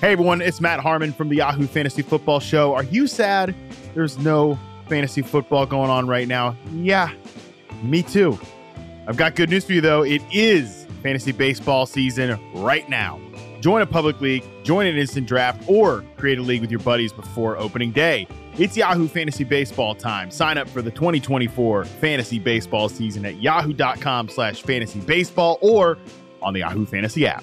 Hey everyone, it's Matt Harmon from the Yahoo Fantasy Football Show. Are you sad there's no fantasy football going on right now? Yeah, me too. I've got good news for you though. It is fantasy baseball season right now. Join a public league, join an instant draft, or create a league with your buddies before opening day. It's Yahoo Fantasy Baseball time. Sign up for the 2024 fantasy baseball season at yahoo.com slash fantasy baseball or on the Yahoo Fantasy app.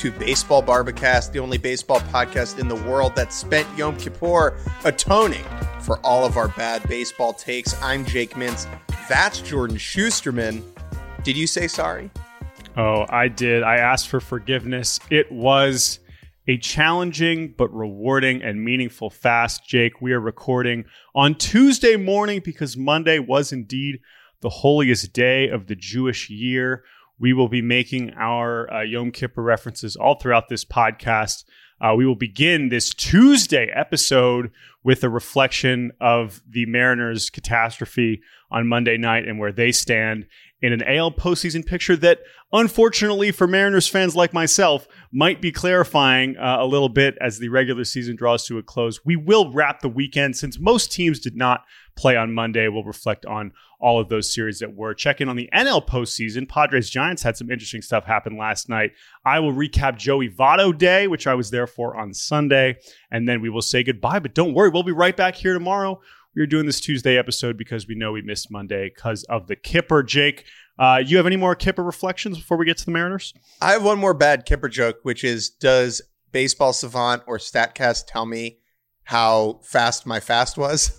to Baseball Bar-B-Cast, the only baseball podcast in the world that spent Yom Kippur atoning for all of our bad baseball takes. I'm Jake Mintz. That's Jordan Schusterman. Did you say sorry? Oh, I did. I asked for forgiveness. It was a challenging but rewarding and meaningful fast, Jake. We are recording on Tuesday morning because Monday was indeed the holiest day of the Jewish year. We will be making our uh, Yom Kippur references all throughout this podcast. Uh, we will begin this Tuesday episode with a reflection of the Mariners' catastrophe on Monday night and where they stand in an AL postseason picture that, unfortunately for Mariners fans like myself, might be clarifying uh, a little bit as the regular season draws to a close. We will wrap the weekend since most teams did not play on Monday. We'll reflect on all of those series that were. Check in on the NL postseason. Padres Giants had some interesting stuff happen last night. I will recap Joey Votto Day, which I was there for on Sunday, and then we will say goodbye. But don't worry, we'll be right back here tomorrow we are doing this Tuesday episode because we know we missed Monday because of the Kippur. Jake, uh, you have any more Kippur reflections before we get to the Mariners? I have one more bad Kippur joke, which is Does Baseball Savant or StatCast tell me how fast my fast was?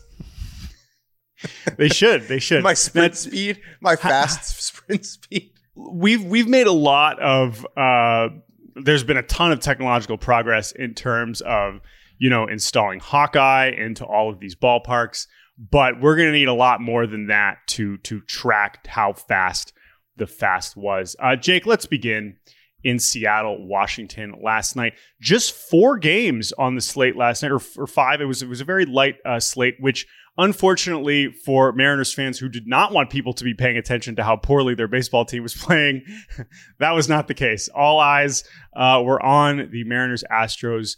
they should. They should. my sprint That's, speed, my fast sprint speed. We've we've made a lot of. Uh, there's been a ton of technological progress in terms of you know, installing Hawkeye into all of these ballparks. But we're going to need a lot more than that to to track how fast the fast was. Uh, Jake, let's begin in Seattle, Washington last night. Just four games on the slate last night, or, or five. It was it was a very light uh, slate, which unfortunately for Mariners fans who did not want people to be paying attention to how poorly their baseball team was playing, that was not the case. All eyes uh, were on the Mariners Astros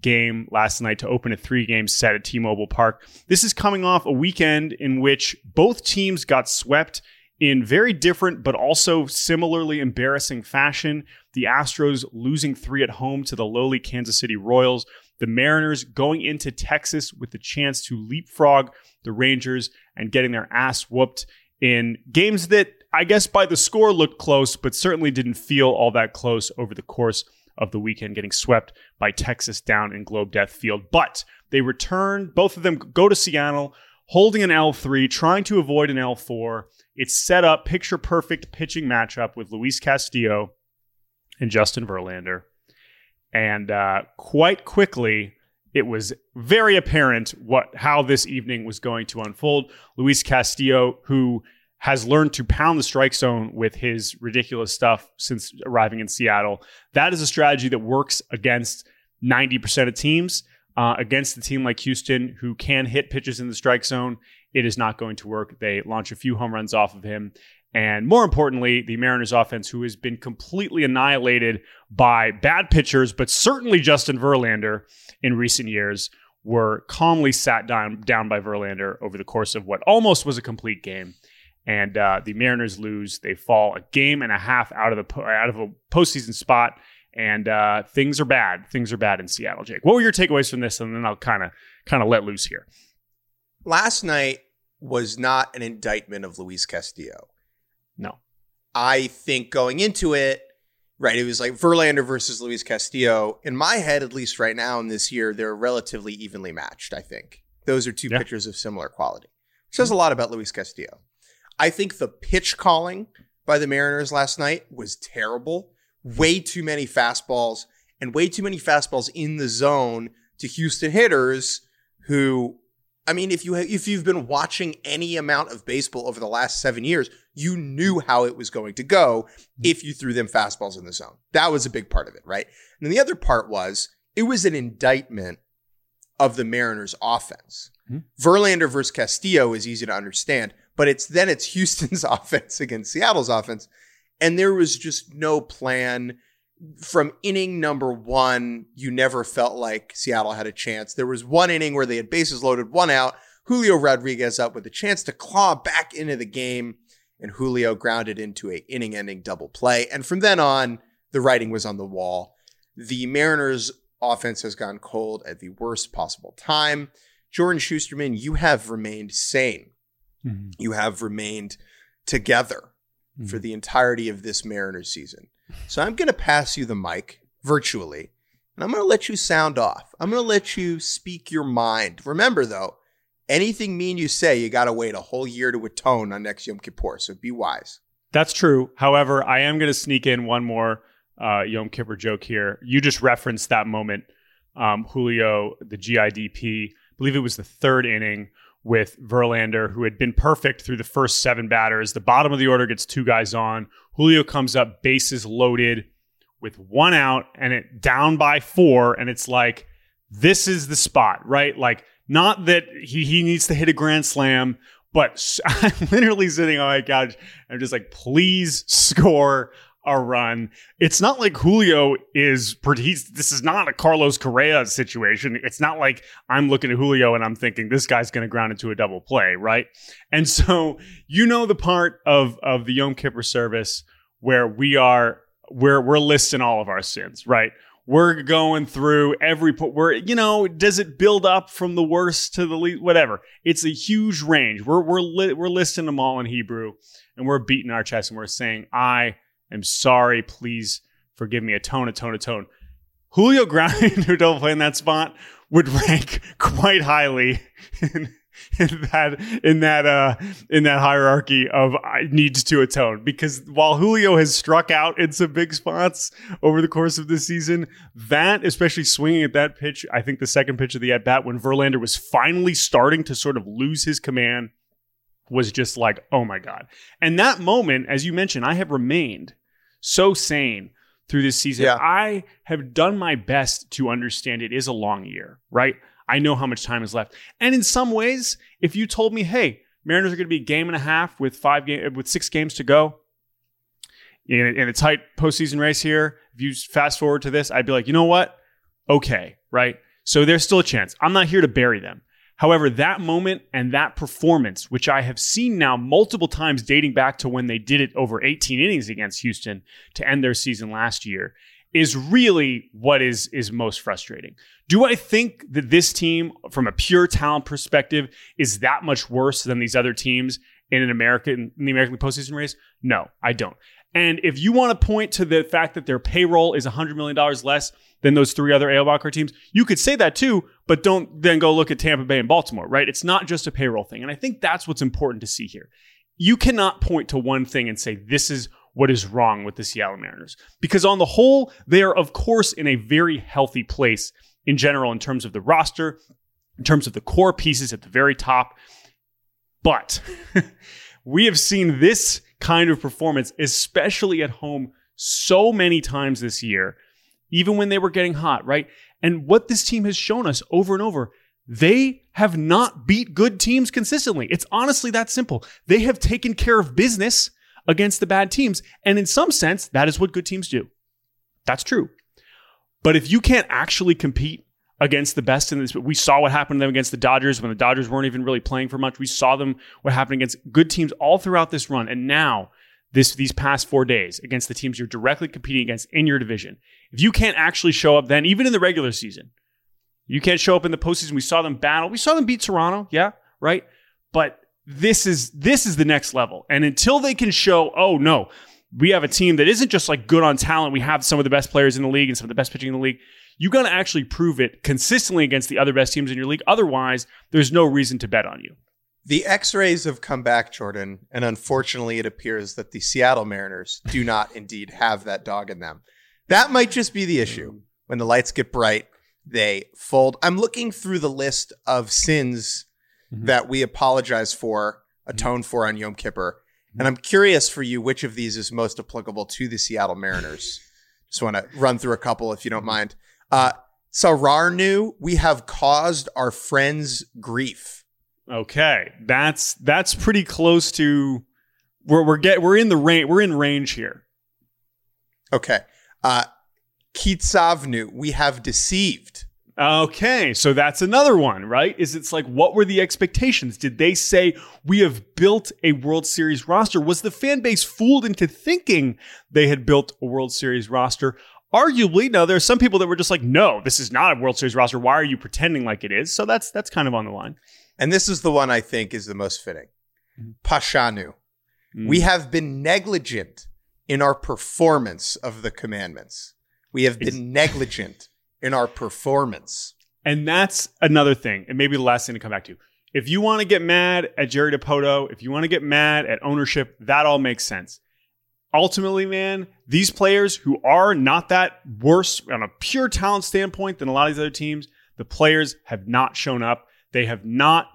game last night to open a three game set at T Mobile Park. This is coming off a weekend in which both teams got swept in very different but also similarly embarrassing fashion. The Astros losing three at home to the lowly Kansas City Royals. The Mariners going into Texas with the chance to leapfrog the Rangers and getting their ass whooped in games that I guess by the score looked close, but certainly didn't feel all that close over the course of the weekend, getting swept by Texas down in Globe Life Field. But they return, both of them go to Seattle, holding an L3, trying to avoid an L4. It's set up, picture perfect pitching matchup with Luis Castillo and Justin Verlander. And uh, quite quickly, it was very apparent what how this evening was going to unfold. Luis Castillo, who has learned to pound the strike zone with his ridiculous stuff since arriving in Seattle. That is a strategy that works against 90% of teams. Uh, against a team like Houston, who can hit pitches in the strike zone, it is not going to work. They launch a few home runs off of him. And more importantly, the Mariners offense, who has been completely annihilated by bad pitchers, but certainly Justin Verlander in recent years, were calmly sat down, down by Verlander over the course of what almost was a complete game and uh, the Mariners lose. They fall a game and a half out of the po- out of a postseason spot, and uh, things are bad. Things are bad in Seattle. Jake, what were your takeaways from this? And then I'll kind of kind of let loose here. Last night was not an indictment of Luis Castillo. No, I think going into it, right, it was like Verlander versus Luis Castillo. In my head, at least right now in this year, they're relatively evenly matched. I think those are two yeah. pitchers of similar quality. Which says a lot about Luis Castillo. I think the pitch calling by the Mariners last night was terrible. Way too many fastballs and way too many fastballs in the zone to Houston hitters who I mean, if you if you've been watching any amount of baseball over the last seven years, you knew how it was going to go if you threw them fastballs in the zone. That was a big part of it, right? And then the other part was it was an indictment of the Mariners' offense. Mm-hmm. Verlander versus Castillo is easy to understand, but it's then it's Houston's offense against Seattle's offense, and there was just no plan from inning number one, you never felt like Seattle had a chance. There was one inning where they had bases loaded, one out, Julio Rodriguez up with a chance to claw back into the game, and Julio grounded into a inning-ending double play. And from then on, the writing was on the wall. The Mariners' offense has gone cold at the worst possible time. Jordan Schusterman, you have remained sane. Mm-hmm. You have remained together mm-hmm. for the entirety of this Mariners season. So I'm going to pass you the mic virtually, and I'm going to let you sound off. I'm going to let you speak your mind. Remember, though, anything mean you say, you got to wait a whole year to atone on next Yom Kippur. So be wise. That's true. However, I am going to sneak in one more uh, Yom Kippur joke here. You just referenced that moment, um, Julio, the GIDP. I believe it was the third inning with Verlander, who had been perfect through the first seven batters. The bottom of the order gets two guys on. Julio comes up, bases loaded with one out, and it down by four. And it's like, this is the spot, right? Like, not that he, he needs to hit a grand slam, but I'm literally sitting on my couch. I'm just like, please score a run. It's not like Julio is this is not a Carlos Correa situation. It's not like I'm looking at Julio and I'm thinking this guy's going to ground into a double play, right? And so you know the part of of the Yom Kippur service where we are we're we're listing all of our sins, right? We're going through every we're you know does it build up from the worst to the least whatever. It's a huge range. We're we're li- we're listing them all in Hebrew and we're beating our chest and we're saying I I'm sorry. Please forgive me. A tone, a tone, a tone. Julio grounding who double play in that spot would rank quite highly in, in that in that uh in that hierarchy of needs to atone because while Julio has struck out in some big spots over the course of this season, that especially swinging at that pitch, I think the second pitch of the at bat when Verlander was finally starting to sort of lose his command was just like, oh my God. And that moment, as you mentioned, I have remained so sane through this season. Yeah. I have done my best to understand it is a long year, right? I know how much time is left. And in some ways, if you told me, hey, Mariners are going to be a game and a half with five game with six games to go in a, in a tight postseason race here, if you fast forward to this, I'd be like, you know what? Okay, right? So there's still a chance. I'm not here to bury them. However, that moment and that performance, which I have seen now multiple times dating back to when they did it over 18 innings against Houston to end their season last year, is really what is is most frustrating. Do I think that this team from a pure talent perspective is that much worse than these other teams in an American in the American postseason race? No, I don't. And if you want to point to the fact that their payroll is $100 million less than those three other wildcard teams, you could say that too, but don't then go look at Tampa Bay and Baltimore, right? It's not just a payroll thing. And I think that's what's important to see here. You cannot point to one thing and say, this is what is wrong with the Seattle Mariners. Because on the whole, they are, of course, in a very healthy place in general in terms of the roster, in terms of the core pieces at the very top. But we have seen this kind of performance, especially at home, so many times this year, even when they were getting hot, right? And what this team has shown us over and over, they have not beat good teams consistently. It's honestly that simple. They have taken care of business against the bad teams. And in some sense, that is what good teams do. That's true. But if you can't actually compete against the best in this. We saw what happened to them against the Dodgers when the Dodgers weren't even really playing for much. We saw them what happened against good teams all throughout this run. And now this these past four days against the teams you're directly competing against in your division. If you can't actually show up then, even in the regular season, you can't show up in the postseason. We saw them battle. We saw them beat Toronto, yeah, right? But this is this is the next level. And until they can show, oh no, we have a team that isn't just like good on talent. We have some of the best players in the league and some of the best pitching in the league you got to actually prove it consistently against the other best teams in your league. Otherwise, there's no reason to bet on you. The X rays have come back, Jordan, and unfortunately, it appears that the Seattle Mariners do not indeed have that dog in them. That might just be the issue. When the lights get bright, they fold. I'm looking through the list of sins Mhm. that we apologize for, atone for on Yom Kippur. And I'm curious for you which of these is most applicable to the Seattle Mariners. Just want to run through a couple if you don't mind. Uh, Sararnu, we have caused our friends grief. Okay, that's that's pretty close to we're we're get we're in the range we're in range here. Okay. Uh, Kitsavnu, we have deceived. Okay, so that's another one, right? Is it's like what were the expectations? Did they say we have built a World Series roster? Was the fan base fooled into thinking they had built a World Series roster? Arguably, no, there are some people that were just like, "No, this is not a World Series roster. Why are you pretending like it is?" So that's that's kind of on the line. And this is the one I think is the most fitting. Mhm. Pashanu. Mm. We have been negligent in our performance of the commandments. We have been negligent in our performance. And that's another thing, and maybe the last thing to come back to. If you want to get mad at Jerry Dipoto, if you want to get mad at ownership, that all makes sense. Ultimately, man, these players who are not that worse on a pure talent standpoint than a lot of these other teams, the players have not shown up. They have not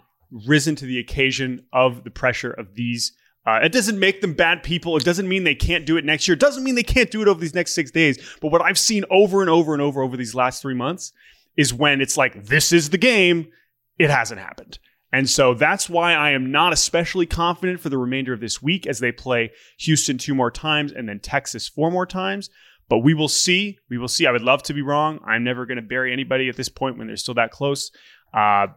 risen to the occasion of the pressure of these. Uh, it doesn't make them bad people. It doesn't mean they can't do it next year. It doesn't mean they can't do it over these next six days. But what I've seen over and over and over over these last three months is when it's like, this is the game, it hasn't happened. And so that's why I am not especially confident for the remainder of this week as they play Houston two more times and then Texas four more times. But we will see. We will see. I would love to be wrong. I'm never going to bury anybody at this point when they're still that close. Uh,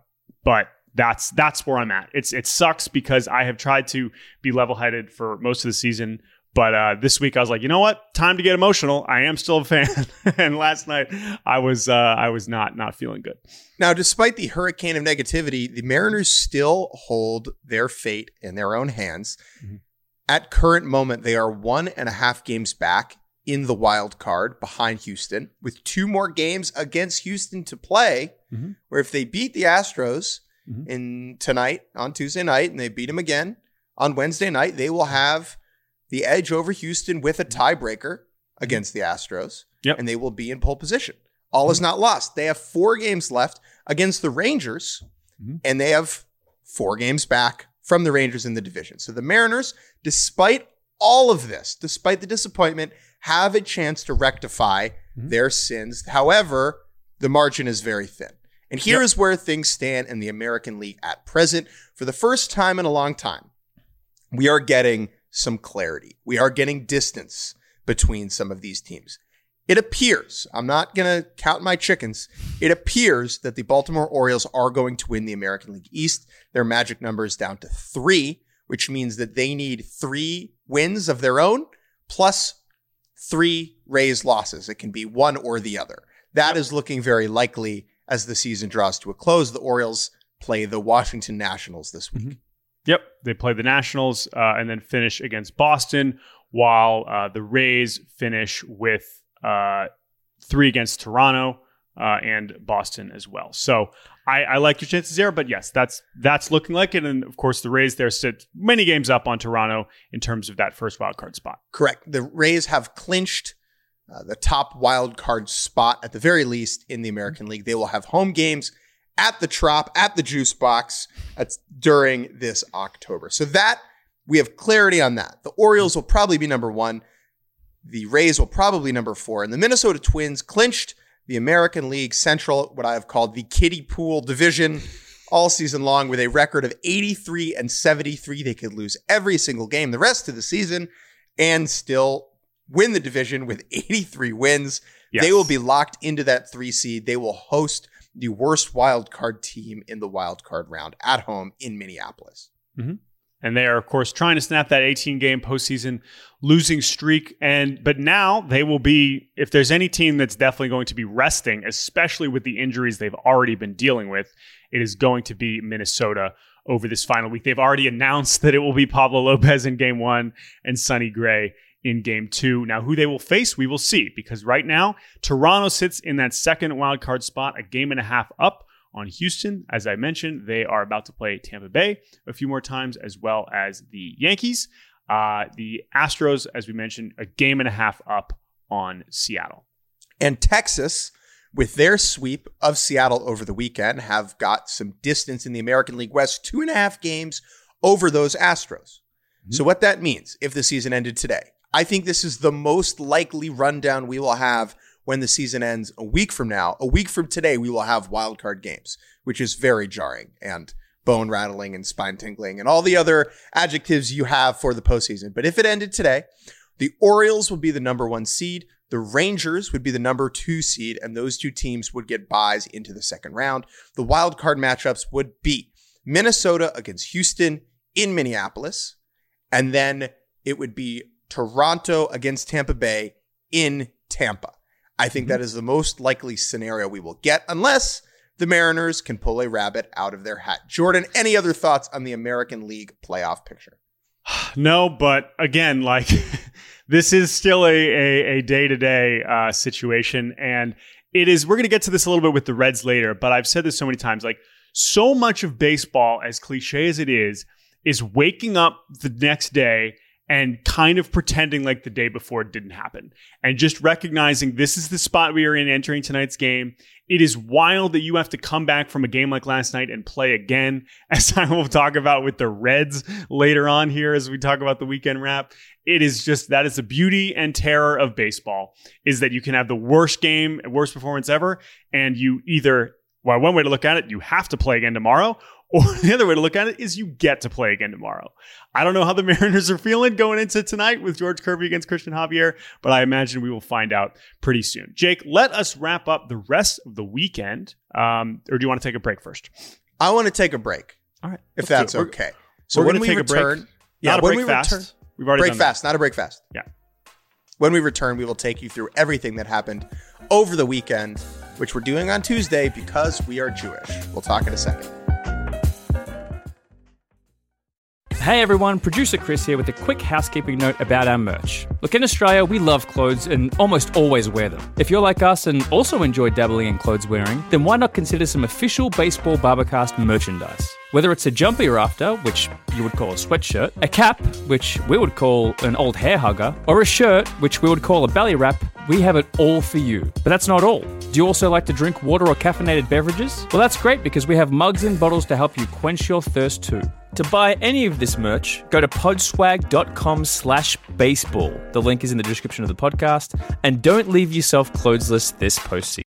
but that's that's where I'm at. It's it sucks because I have tried to be level headed for most of the season. But uh, this week I was like, you know what? Time to get emotional. I am still a fan, and last night I was uh, I was not not feeling good. Now, despite the hurricane of negativity, the Mariners still hold their fate in their own hands. Mhm. At current moment, they are one and a half games back in the wild card behind Houston, with two more games against Houston to play. Mhm. Where if they beat the Astros Mhm. in tonight on Tuesday night, and they beat them again on Wednesday night, they will have the edge over Houston with a tiebreaker against the Astros, Yep. and they will be in pole position. All is not lost. They have four games left against the Rangers, Mhm. and they have four games back from the Rangers in the division. So the Mariners, despite all of this, despite the disappointment, have a chance to rectify Mhm. their sins. However, the margin is very thin. And here is Yep. where things stand in the American League at present. For the first time in a long time, we are getting some clarity. We are getting distance between some of these teams. It appears, I'm not going to count my chickens. It appears that the Baltimore Orioles are going to win the American League East. Their magic number is down to three, which means that they need three wins of their own plus three Rays losses. It can be one or the other. That is looking very likely as the season draws to a close. The Orioles play the Washington Nationals this week. Mm-hmm. Yep, they play the Nationals uh, and then finish against Boston, while uh, the Rays finish with uh, three against Toronto uh, and Boston as well. So I, I like your chances there, but yes, that's that's looking like it. And of course, the Rays there sit many games up on Toronto in terms of that first wild card spot. Correct. The Rays have clinched uh, the top wild card spot at the very least in the American League. They will have home games at the Trop, at the Juice Box that's during this October. So that we have clarity on that. The Orioles will probably be number one. The Rays will probably be number four. And the Minnesota Twins clinched the American League Central, what I have called the kiddie pool division all season long with a record of 83 and 73. They could lose every single game the rest of the season and still win the division with 83 wins. Yes. They will be locked into that three seed. They will host the worst wild card team in the wild card round at home in Minneapolis. Mm-hmm. and they are of course trying to snap that 18 game postseason losing streak. And but now they will be if there's any team that's definitely going to be resting especially with the injuries they've already been dealing with it is going to be minnesota over this final week. They've already announced that it will be pablo lopez in game one and sonny gray in game two now who they will face we will see because right now toronto sits in that second wild card spot a game and a half up on Houston. As I mentioned, they are about to play Tampa Bay a few more times, as well as the Yankees. Uh, the Astros, as we mentioned, a game and a half up on Seattle. And Texas with their sweep of Seattle over the weekend, have got some distance in the American League West, two and a half games over those Astros. Mm-hmm. So, what that means if the season ended today, I think this is the most likely rundown we will have when the season ends a week from now. A week from today, we will have wild card games, which is very jarring and bone rattling and spine tingling and all the other adjectives you have for the postseason. But if it ended today, the Orioles would be the number one seed. The Rangers would be the number two seed, and those two teams would get buys into the second round. The wild card matchups would be Minnesota against Houston in Minneapolis, and then it would be Toronto against Tampa Bay in Tampa. I think mm-hmm. that is the most likely scenario we will get, unless the Mariners can pull a rabbit out of their hat. Jordan, any other thoughts on the American League playoff picture? No, but again, like this is still a day to day situation, and it is. We're going to get to this a little bit with the Reds later, but I've said this so many times. Like so much of baseball, as cliche as it is, is waking up the next day and kind of pretending like the day before didn't happen and just recognizing this is the spot we are in entering tonight's game. It is wild that you have to come back from a game like last night and play again, as I will talk about with the Reds later on here as we talk about the weekend wrap. It is just that is the beauty and terror of baseball is that you can have the worst game, worst performance ever, and you either well, one way to look at it, you have to play again tomorrow, or the other way to look at it is you get to play again tomorrow. I don't know how the Mariners are feeling going into tonight with George Kirby against Cristian Javier, but I imagine we will find out pretty soon. Jake, let us wrap up the rest of the weekend. Um, or do you want to take a break first? I want to take a break. All right. If that's okay. So when we return, yeah, when we fast. return, We've already break fast, that. not a break fast. Yeah. When we return, we will take you through everything that happened over the weekend, which we're doing on Tuesday because we are Jewish. We'll talk in a second. Hey everyone, producer Chris here with a quick housekeeping note about our merch. Look, in Australia, we love clothes and almost always wear them. If you're like us and also enjoy dabbling in clothes wearing, then why not consider some official baseball Bar-B-Cast merchandise? Whether it's a jumper you're after, which you would call a sweatshirt, a cap, which we would call an old hair hugger, or a shirt, which we would call a belly wrap, we have it all for you. But that's not all. Do you also like to drink water or caffeinated beverages? Well, that's great because we have mugs and bottles to help you quench your thirst too. To buy any of this merch, go to podswag.com slash baseball. The link is in the description of the podcast. And don't leave yourself clothesless this postseason.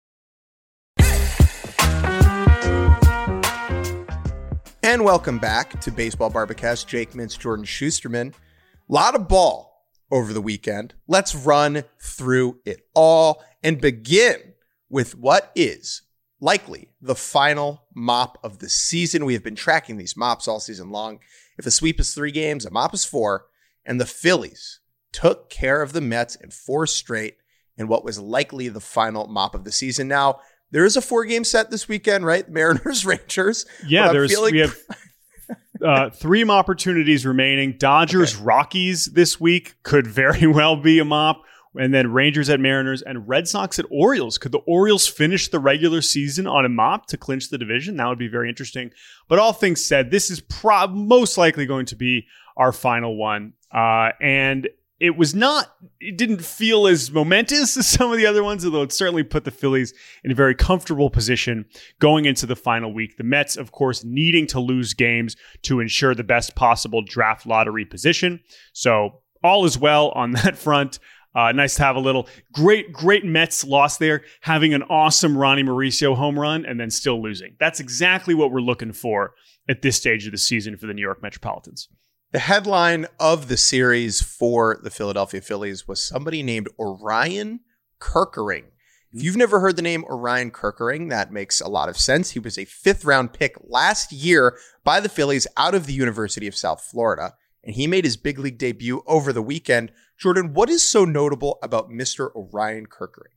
And welcome back to Baseball Bar-B-Cast. Jake Mintz, Jordan Schusterman. A lot of ball over the weekend. Let's run through it all and begin with what is likely the final mop of the season. We have been tracking these mops all season long. If a sweep is three games, a mop is four, and the Phillies took care of the Mets in four straight in what was likely the final mop of the season. Now, there is a four game set this weekend, right? Mariners, Rangers. Yeah, there's feeling- we have uh, three opportunities remaining. Dodgers, okay. Rockies this week could very well be a mop and then Rangers at Mariners and Red Sox at Orioles. Could the Orioles finish the regular season on a mop to clinch the division? That would be very interesting. But all things said, this is pro- most likely going to be our final one. Uh, and it was not, it didn't feel as momentous as some of the other ones, although it certainly put the Phillies in a very comfortable position going into the final week. The Mets, of course, needing to lose games to ensure the best possible draft lottery position. So all is well on that front. Uh, nice to have a little great, great Mets loss there, having an awesome Ronny Mauricio home run and then still losing. That's exactly what we're looking for at this stage of the season for the New York Metropolitans. The headline of the series for the Philadelphia Phillies was somebody named Orion Kerkering. If you've never heard the name Orion Kerkering, that makes a lot of sense. He was a fifth round pick last year by the Phillies out of the University of South Florida, and he made his big league debut over the weekend Jordan, what is so notable about Mr. Orion Kerkering?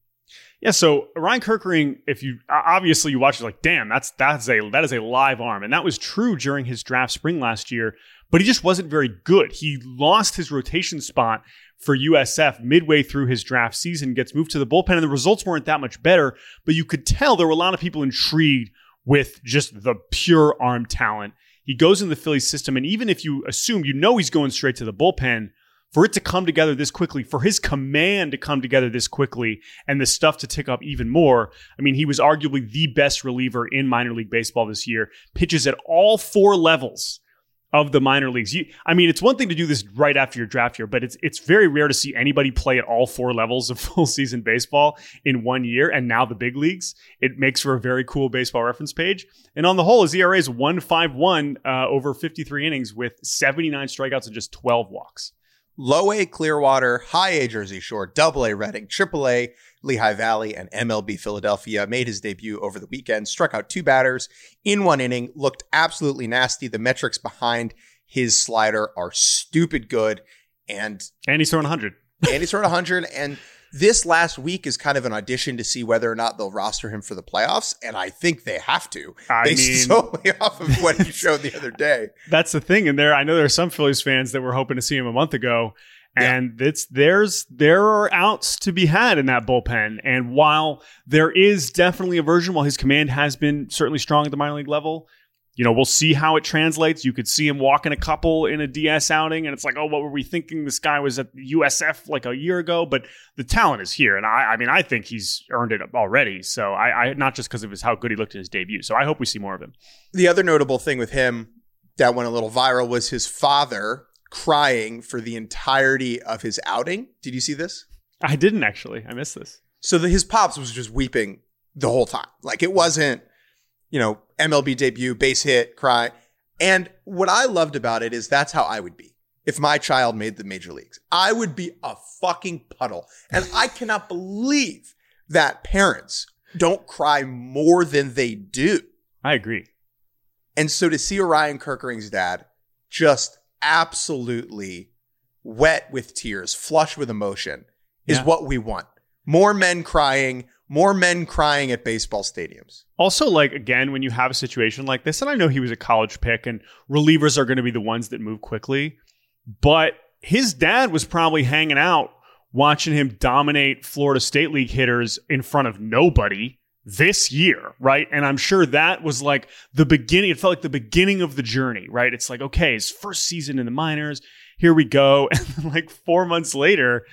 Yeah, so Orion Kerkering, if you obviously you watch it like, damn, that's that's a that is a live arm, and that was true during his draft spring last year. But he just wasn't very good. He lost his rotation spot for USF midway through his draft season, gets moved to the bullpen, and the results weren't that much better. But you could tell there were a lot of people intrigued with just the pure arm talent. He goes in the Phillies system, and even if you assume you know he's going straight to the bullpen, for it to come together this quickly, for his command to come together this quickly, and the stuff to tick up even more. I mean, he was arguably the best reliever in minor league baseball this year, pitches at all four levels of the minor leagues. You, I mean, it's one thing to do this right after your draft year, but it's it's very rare to see anybody play at all four levels of full season baseball in one year. And now the big leagues, it makes for a very cool baseball reference page. And on the whole, his ERA is one five one uh, over fifty three innings with seventy nine strikeouts and just twelve walks. Low A Clearwater, High A Jersey Shore, Double A Reading, Triple A Lehigh Valley, and MLB Philadelphia made his debut over the weekend. Struck out two batters in one inning. Looked absolutely nasty. The metrics behind his slider are stupid good, and And he's throwing 100. and he's throwing 100. And this last week is kind of an audition to see whether or not they'll roster him for the playoffs, and I think they have to, I based mean- solely off of what he showed the other day. That's the thing. And there, I know there are some Phillies fans that were hoping to see him a month ago. And it's there's there are outs to be had in that bullpen. And while there is definitely a version, while his command has been certainly strong at the minor league level, you know, we'll see how it translates. You could see him walking a couple in a DS outing, and it's like, oh, what were we thinking? This guy was at USF like a year ago, but the talent is here, and I, I mean, I think he's earned it already. So I, I not just because of his how good he looked in his debut. So I hope we see more of him. The other notable thing with him that went a little viral was his father crying for the entirety of his outing. Did you see this? I didn't actually. I missed this. So the, his pops was just weeping the whole time. Like it wasn't, you know, MLB debut, base hit, cry. And what I loved about it is that's how I would be if my child made the major leagues. I would be a fucking puddle. And I cannot believe that parents don't cry more than they do. I agree. And so to see Orion Kerkering's dad just absolutely wet with tears, flush with emotion, is Yeah. what we want. More men crying, more men crying at baseball stadiums. Also, like again, when you have a situation like this, and I know he was a college pick, and relievers are going to be the ones that move quickly, but his dad was probably hanging out watching him dominate Florida State League hitters in front of nobody this year, right? And I'm sure that was like the beginning. It felt like the beginning of the journey, right? It's like, okay, his first season in the minors, here we go. And like four months later,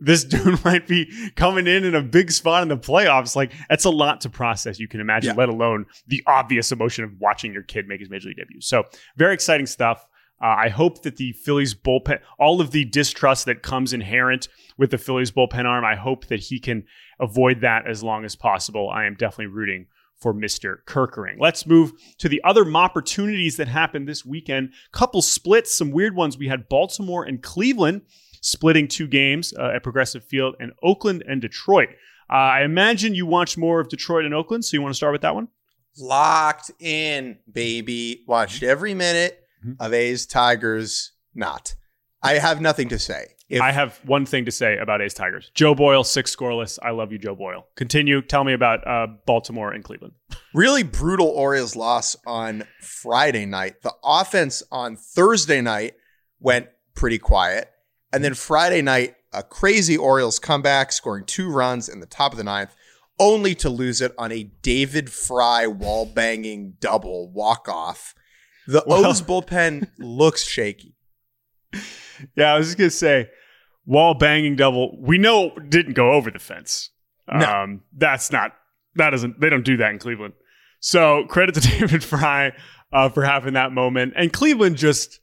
this dude might be coming in in a big spot in the playoffs. Like that's a lot to process. You can imagine, Yeah. let alone the obvious emotion of watching your kid make his major league debut. So very exciting stuff. Uh, I hope that the Phillies bullpen, all of the distrust that comes inherent with the Phillies bullpen arm, I hope that he can avoid that as long as possible. I am definitely rooting for Mr. Kerkering. Let's move to the other opportunities that happened this weekend. Couple splits, some weird ones. We had Baltimore and Cleveland splitting two games uh, at Progressive Field, and Oakland and Detroit. Uh, I imagine you watched more of Detroit and Oakland, so you want to start with that one? Locked in, baby. Watched every minute Mhm. of A's Tigers. Not. I have nothing to say. If I have one thing to say about A's Tigers. Joe Boyle, six scoreless. I love you, Joe Boyle. Continue. Tell me about uh, Baltimore and Cleveland. really brutal Orioles loss on Friday night. The offense on Thursday night went pretty quiet. And then Friday night, a crazy Orioles comeback, scoring two runs in the top of the ninth, only to lose it on a David Fry wall banging double walk off. The Well- O's bullpen looks shaky. Yeah, I was just gonna say, wall banging double. We know didn't go over the fence. No. Um, that's not. That doesn't. They don't do that in Cleveland. So credit to David Fry uh, for having that moment. And Cleveland just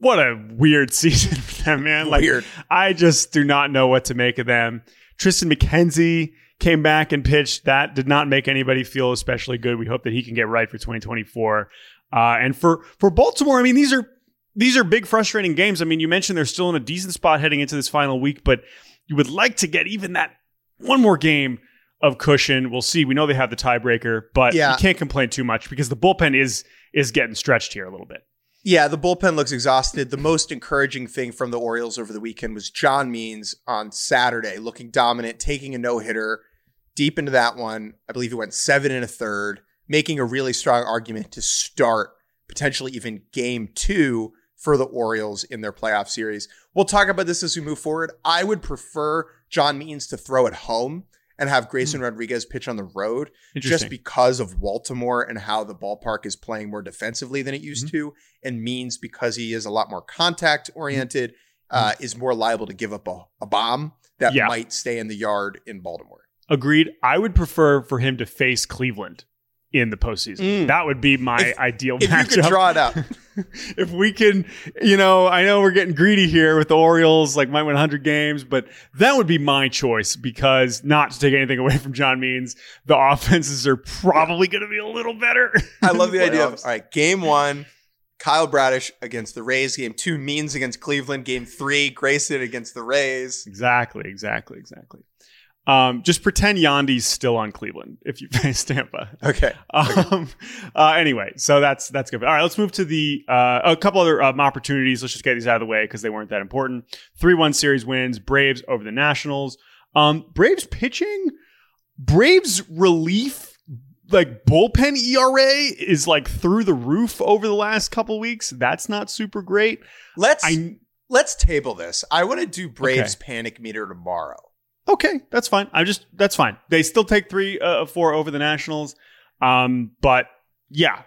what a weird season for them, man. Like Weird. I just do not know what to make of them. Triston McKenzie came back and pitched. That did not make anybody feel especially good. We hope that he can get right for 2024. Uh, and for for Baltimore, I mean, these are these are big, frustrating games. I mean, you mentioned they're still in a decent spot heading into this final week, but you would like to get even that one more game of cushion. We'll see. We know they have the tiebreaker, but Yeah. you can't complain too much because the bullpen is is getting stretched here a little bit. Yeah, the bullpen looks exhausted. The most encouraging thing from the Orioles over the weekend was John Means on Saturday, looking dominant, taking a no hitter deep into that one. I believe he went seven and a third, making a really strong argument to start potentially even game two for the Orioles in their playoff series. We'll talk about this as we move forward. I would prefer John Means to throw at home and have Grayson Rodriguez pitch on the road just because of Baltimore and how the ballpark is playing more defensively than it used Mm-hmm. to, and means because he is a lot more contact oriented. uh, is more liable to give up a, a bomb that Yeah. might stay in the yard in Baltimore. Agreed. I would prefer for him to face Cleveland in the postseason. Mm. That would be my If- ideal If you matchup. could draw it up, if we can, you know, I know we're getting greedy here with the Orioles, like might win 100 games, but that would be my choice because not to take anything away from John Means, the offenses are probably going to be a little better. I love the idea of all right, game one, Kyle Bradish against the Rays. Game two, Means against Cleveland. Game three, Grayson against the Rays. Exactly, exactly, exactly. Um, just pretend Yandy's still on Cleveland if you face Tampa. Okay. Um, uh, anyway, so that's that's good. All right, let's move to the uh, a couple other um, opportunities. Let's just get these out of the way because they weren't that important. Three one series wins. Braves over the Nationals. Um, Braves pitching. Braves relief like bullpen ERA is like through the roof over the last couple weeks. That's not super great. Let's I let's table this. I want to do Braves panic meter tomorrow. Okay, that's fine. I just that's fine. They still take three uh, four over the Nationals, um, but yeah,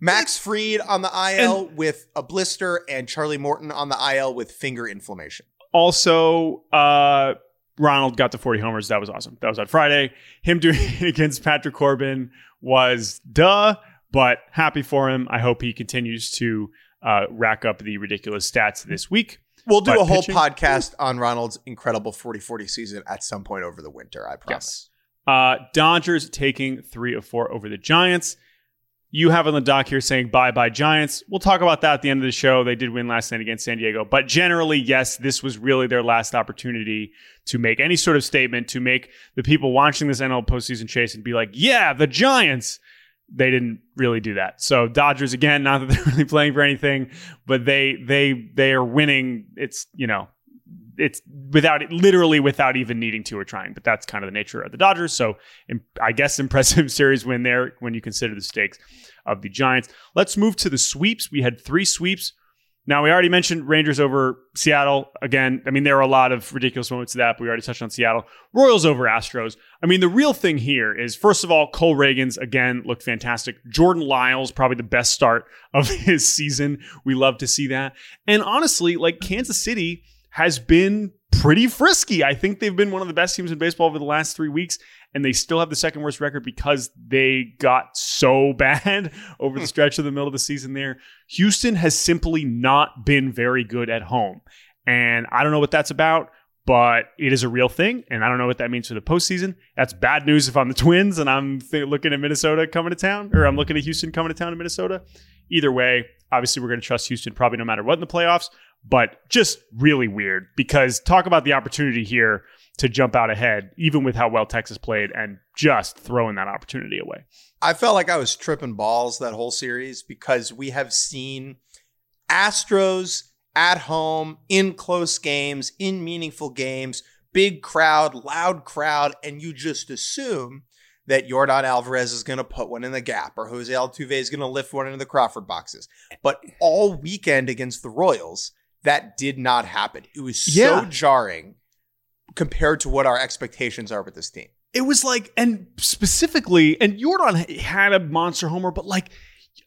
Max Fried on the IL with a blister and Charlie Morton on the IL with finger inflammation. also uh, Ronald got to forty homers. That was awesome. That was on Friday. Him doing it against Patrick Corbin was duh, but happy for him. I hope he continues to uh, rack up the ridiculous stats this week. We'll do a whole pitching- podcast on Ronald's incredible 40-40 season at some point over the winter, I promise. Uh, Dodgers taking three of four over the Giants. You have on the doc here saying bye bye Giants. We'll talk about that at the end of the show. They did win last night against San Diego, but generally, yes, this was really their last opportunity to make any sort of statement to make the people watching this NL postseason chase and be like, yeah, the Giants. They didn't really do that. So Dodgers again, not that they're really playing for anything, but they they they are winning. It's you know it's without literally without even needing to or trying. But that's kind of the nature of the Dodgers. So I guess impressive series win there when you consider the stakes of the Giants. Let's move to the sweeps. We had three sweeps. Now we already mentioned Rangers over Seattle. Again, I mean there are a lot of ridiculous moments to that, but we already touched on Seattle. Royals over Astros. I mean the real thing here is first of all, Cole Ragans again looked fantastic. Jordan Lyles probably the best start of his season. We love to see that. And honestly, like Kansas City has been pretty frisky. I think they've been one of the best teams in baseball over the last three weeks, and they still have the second worst record because they got so bad over the hmm. stretch of the middle of the season there. Houston has simply not been very good at home. And I don't know what that's about, but it is a real thing. And I don't know what that means for the postseason. That's bad news if I'm the Twins and I'm th- looking at Minnesota coming to town, or I'm looking at Houston coming to town in Minnesota. Either way, obviously, we're going to trust Houston probably no matter what in the playoffs but just really weird because talk about the opportunity here to jump out ahead, even with how well Texas played, and just throwing that opportunity away. I felt like I was tripping balls that whole series because we have seen Astros at home in close games, in meaningful games, big crowd, loud crowd, and you just assume that Yordan Alvarez is going to put one in the gap or Jose Altuve is going to lift one into the Crawford boxes. But all weekend against the Royals, that did not happen. It was so Yeah. jarring compared to what our expectations are with this team. It was like, and specifically, and Jordan had a monster homer, but like,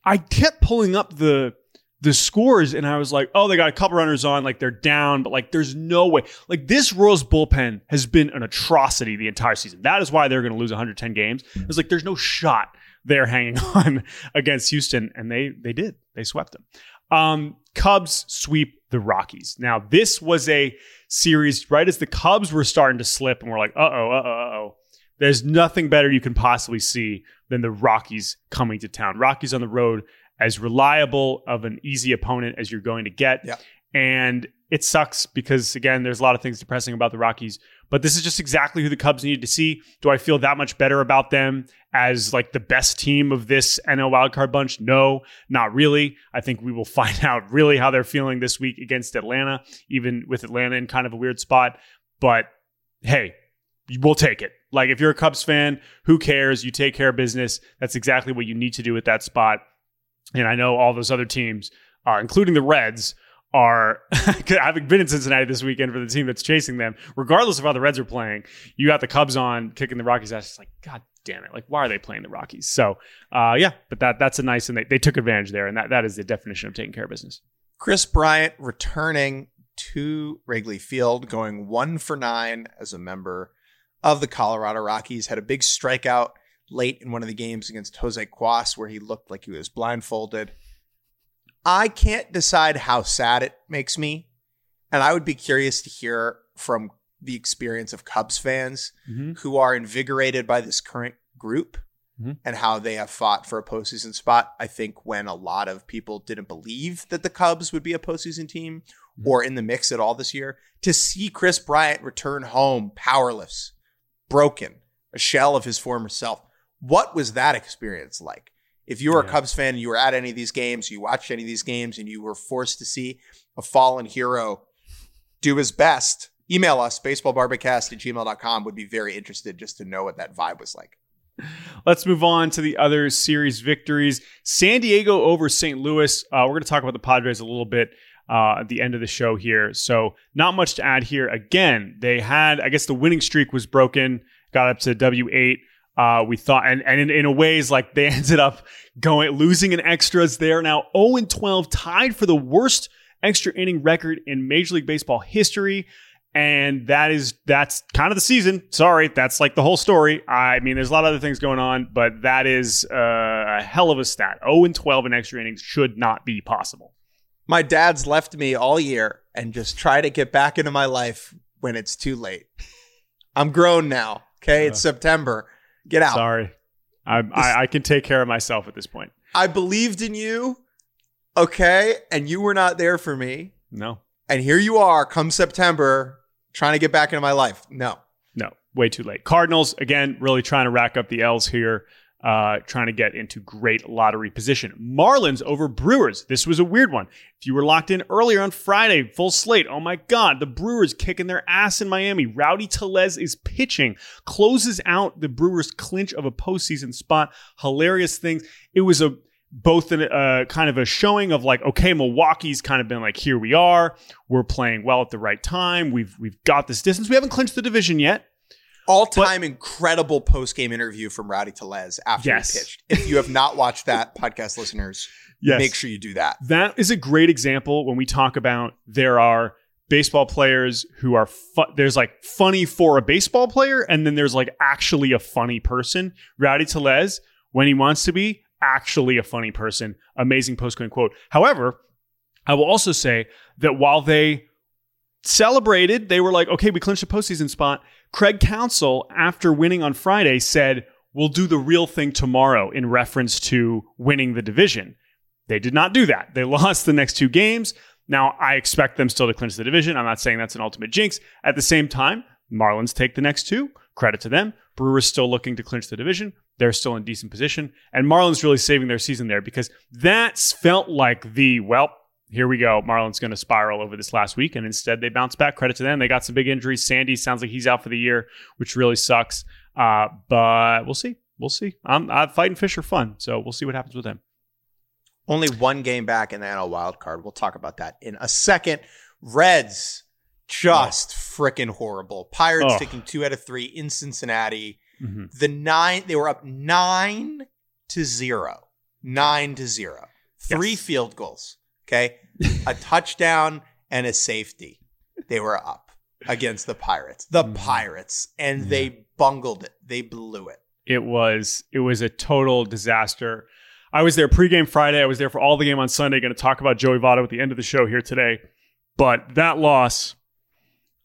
I kept pulling up the the scores, and I was like, oh, they got a couple runners on, like they're down, but like, there's no way. Like this Royals bullpen has been an atrocity the entire season. That is why they're going to lose 110 games. It's like there's no shot they're hanging on against Houston, and they they did. They swept them. Um, Cubs sweep the Rockies. Now, this was a series right as the Cubs were starting to slip, and we're like, uh oh, uh oh, uh oh. There's nothing better you can possibly see than the Rockies coming to town. Rockies on the road, as reliable of an easy opponent as you're going to get. Yeah. And it sucks because, again, there's a lot of things depressing about the Rockies, but this is just exactly who the Cubs needed to see. Do I feel that much better about them as like the best team of this NL wildcard bunch? No, not really. I think we will find out really how they're feeling this week against Atlanta, even with Atlanta in kind of a weird spot. But hey, we'll take it. Like if you're a Cubs fan, who cares? You take care of business. That's exactly what you need to do at that spot. And I know all those other teams, uh, including the Reds, are having been in Cincinnati this weekend for the team that's chasing them. Regardless of how the Reds are playing, you got the Cubs on kicking the Rockies ass. It's like, God damn it! Like, why are they playing the Rockies? So, uh, yeah, but that that's a nice and they, they took advantage there, and that that is the definition of taking care of business. Kris Bryant returning to Wrigley Field, going one for nine as a member of the Colorado Rockies. Had a big strikeout late in one of the games against Jose Cuas where he looked like he was blindfolded. I can't decide how sad it makes me. And I would be curious to hear from the experience of Cubs fans Mm-hmm. who are invigorated by this current group Mhm. and how they have fought for a postseason spot. I think when a lot of people didn't believe that the Cubs would be a postseason team or in the mix at all this year, to see Kris Bryant return home powerless, broken, a shell of his former self. What was that experience like? If you were a Cubs fan and you were at any of these games, you watched any of these games, and you were forced to see a fallen hero do his best, email us, baseballbarbacast at gmail.com. Would be very interested just to know what that vibe was like. Let's move on to the other series victories. San Diego over St. Louis. Uh, we're going to talk about the Padres a little bit uh, at the end of the show here. So, not much to add here. Again, they had, I guess the winning streak was broken, got up to W8. Uh, we thought, and, and in, in a ways, like they ended up going, losing in extras. They are now 0 12, tied for the worst extra inning record in Major League Baseball history and that is that's kind of the season. Sorry, that's like the whole story. I mean, there's a lot of other things going on, but that is uh, a hell of a stat. 0 and 12 in extra innings should not be possible. My dad's left me all year and just try to get back into my life when it's too late. I'm grown now. Okay. It's September. Get out. Sorry, I, I, I can take care of myself at this point. I believed in you. Okay. And you were not there for me. No, And here you are come September trying to get back into my life. No. no, way too late. Cardinals again, really trying to rack up the L's here. Uh, trying to get into great lottery position. Marlins over Brewers. This was a weird one. If you were locked in earlier on Friday, full slate. Oh my God, the Brewers kicking their ass in Miami. Rowdy Tellez is pitching, closes out the Brewers' clinch of a postseason spot. Hilarious things. It was a both a uh, kind of a showing of like, okay, Milwaukee's kind of been like, here we are. We're playing well at the right time. We've we've got this distance. We haven't clinched the division yet. All time incredible post game interview from Rowdy Tellez after Yes. he pitched. If you have not watched that, podcast listeners, Yes. make sure you do that. That is a great example when we talk about there are baseball players who are fu- there's like funny for a baseball player and then there's like actually a funny person. Rowdy Tellez, when he wants to be, actually a funny person. Amazing post game quote. However, I will also say that while they celebrated, they were like, okay, we clinched a postseason spot. Craig Counsell, after winning on Friday, said, we'll do the real thing tomorrow in reference to winning the division. They did not do that. They lost the next two games. Now, I expect them still to clinch the division. I'm not saying that's an ultimate jinx. At the same time, Marlins take the next two. Credit to them. Brewers still looking to clinch the division. They're still in decent position. And Marlins really saving their season there because that's felt like the, well, here we go. Marlins going to spiral over this last week. And instead, they bounce back. Credit to them. They got some big injuries. Sandy sounds like he's out for the year, which really sucks. Uh, but we'll see. We'll see. I'm, I'm fighting fish are fun. So we'll see what happens with him. Only one game back in the NL wild card. We'll talk about that in a second. Reds, just freaking horrible. Pirates Ugh. taking two out of three in Cincinnati. Mhm. The nine, they were up nine to zero. Nine to zero. Three Yes. field goals. Okay. A touchdown and a safety. They were up against the Pirates. The Mhm. Pirates. And they bungled it. They blew it. it was it was a total disaster. I was there pregame Friday. I was there for all the game on Sunday. Going to talk about Joey Votto at the end of the show here today. But that loss,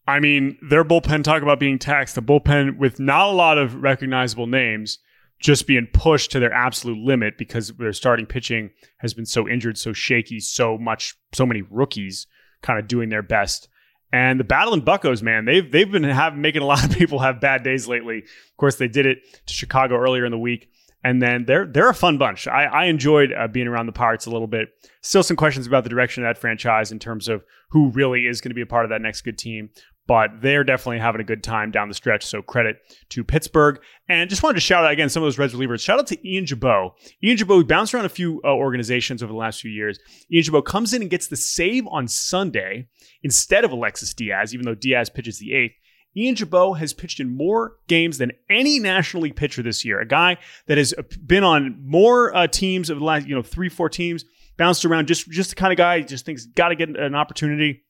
I mean, their bullpen talk about being taxed. The bullpen with not a lot of recognizable names, just being pushed to their absolute limit because their starting pitching has been so injured, so shaky, so much, so many rookies kind of doing their best. And the battle in Buckos, man, they've they've been have, making a lot of people have bad days lately. Of course, they did it to Chicago earlier in the week, and then they're they're a fun bunch. I, I enjoyed uh, being around the Pirates a little bit. Still, some questions about the direction of that franchise in terms of who really is going to be a part of that next good team. But they're definitely having a good time down the stretch. So credit to Pittsburgh. And just wanted to shout out again some of those Reds relievers. Shout out to Ian Gibaut. Ian Gibaut bounced around a few uh, organizations over the last few years. Ian Gibaut comes in and gets the save on Sunday instead of Alexis Diaz, even though Diaz pitches the eighth. Ian Gibaut has pitched in more games than any National League pitcher this year. A guy that has been on more uh, teams over the last, you know, three, four teams, bounced around. Just, just the kind of guy just thinks got to get an opportunity.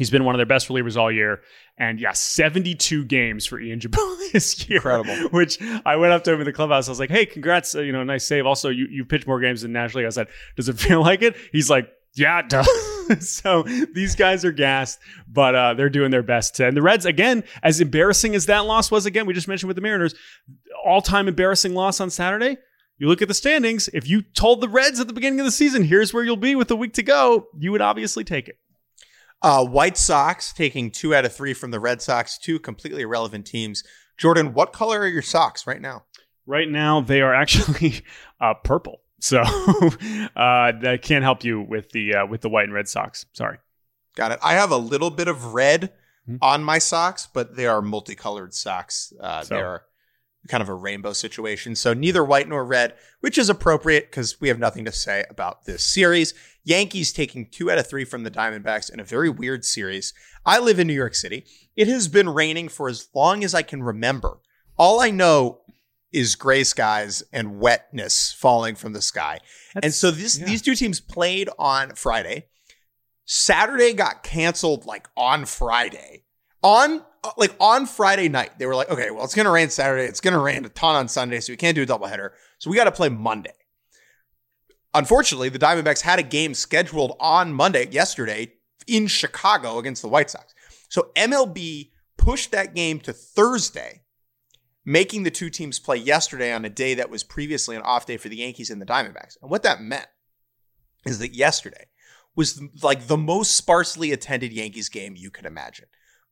He's been one of their best relievers all year. And yeah, 72 games for Ian Gibaut this year. Incredible. Which I went up to him in the clubhouse. I was like, hey, congrats. Uh, you know, nice save. Also, you, you pitched more games than National League. I said, does it feel like it? He's like, yeah, it does. so these guys are gassed, but uh, they're doing their best. And the Reds, again, as embarrassing as that loss was, again, we just mentioned with the Mariners, all time embarrassing loss on Saturday. You look at the standings. If you told the Reds at the beginning of the season, here's where you'll be with a week to go, you would obviously take it. Uh, White Sox taking two out of three from the Red Sox, two completely irrelevant teams. Jordan, what color are your socks right now? Right now, they are actually uh, purple. So uh, that can't help you with the uh, with the white and red socks. Sorry. Got it. I have a little bit of red mm-hmm. on my socks, but they are multicolored socks. Uh, so. They are kind of a rainbow situation. So neither white nor red, which is appropriate because we have nothing to say about this series. Yankees taking two out of three from the Diamondbacks in a very weird series. I live in New York City. It has been raining for as long as I can remember. All I know is gray skies and wetness falling from the sky. That's, and so this, yeah. these two teams played on Friday. Saturday got canceled like on Friday. On like on Friday night, they were like, okay, well, it's gonna rain Saturday, it's gonna rain a ton on Sunday, so we can't do a doubleheader. So we got to play Monday. Unfortunately, the Diamondbacks had a game scheduled on Monday, yesterday, in Chicago against the White Sox. So MLB pushed that game to Thursday making the two teams play yesterday on a day that was previously an off day for the Yankees and the Diamondbacks. And what that meant is that yesterday was like the most sparsely attended Yankees game you could imagine.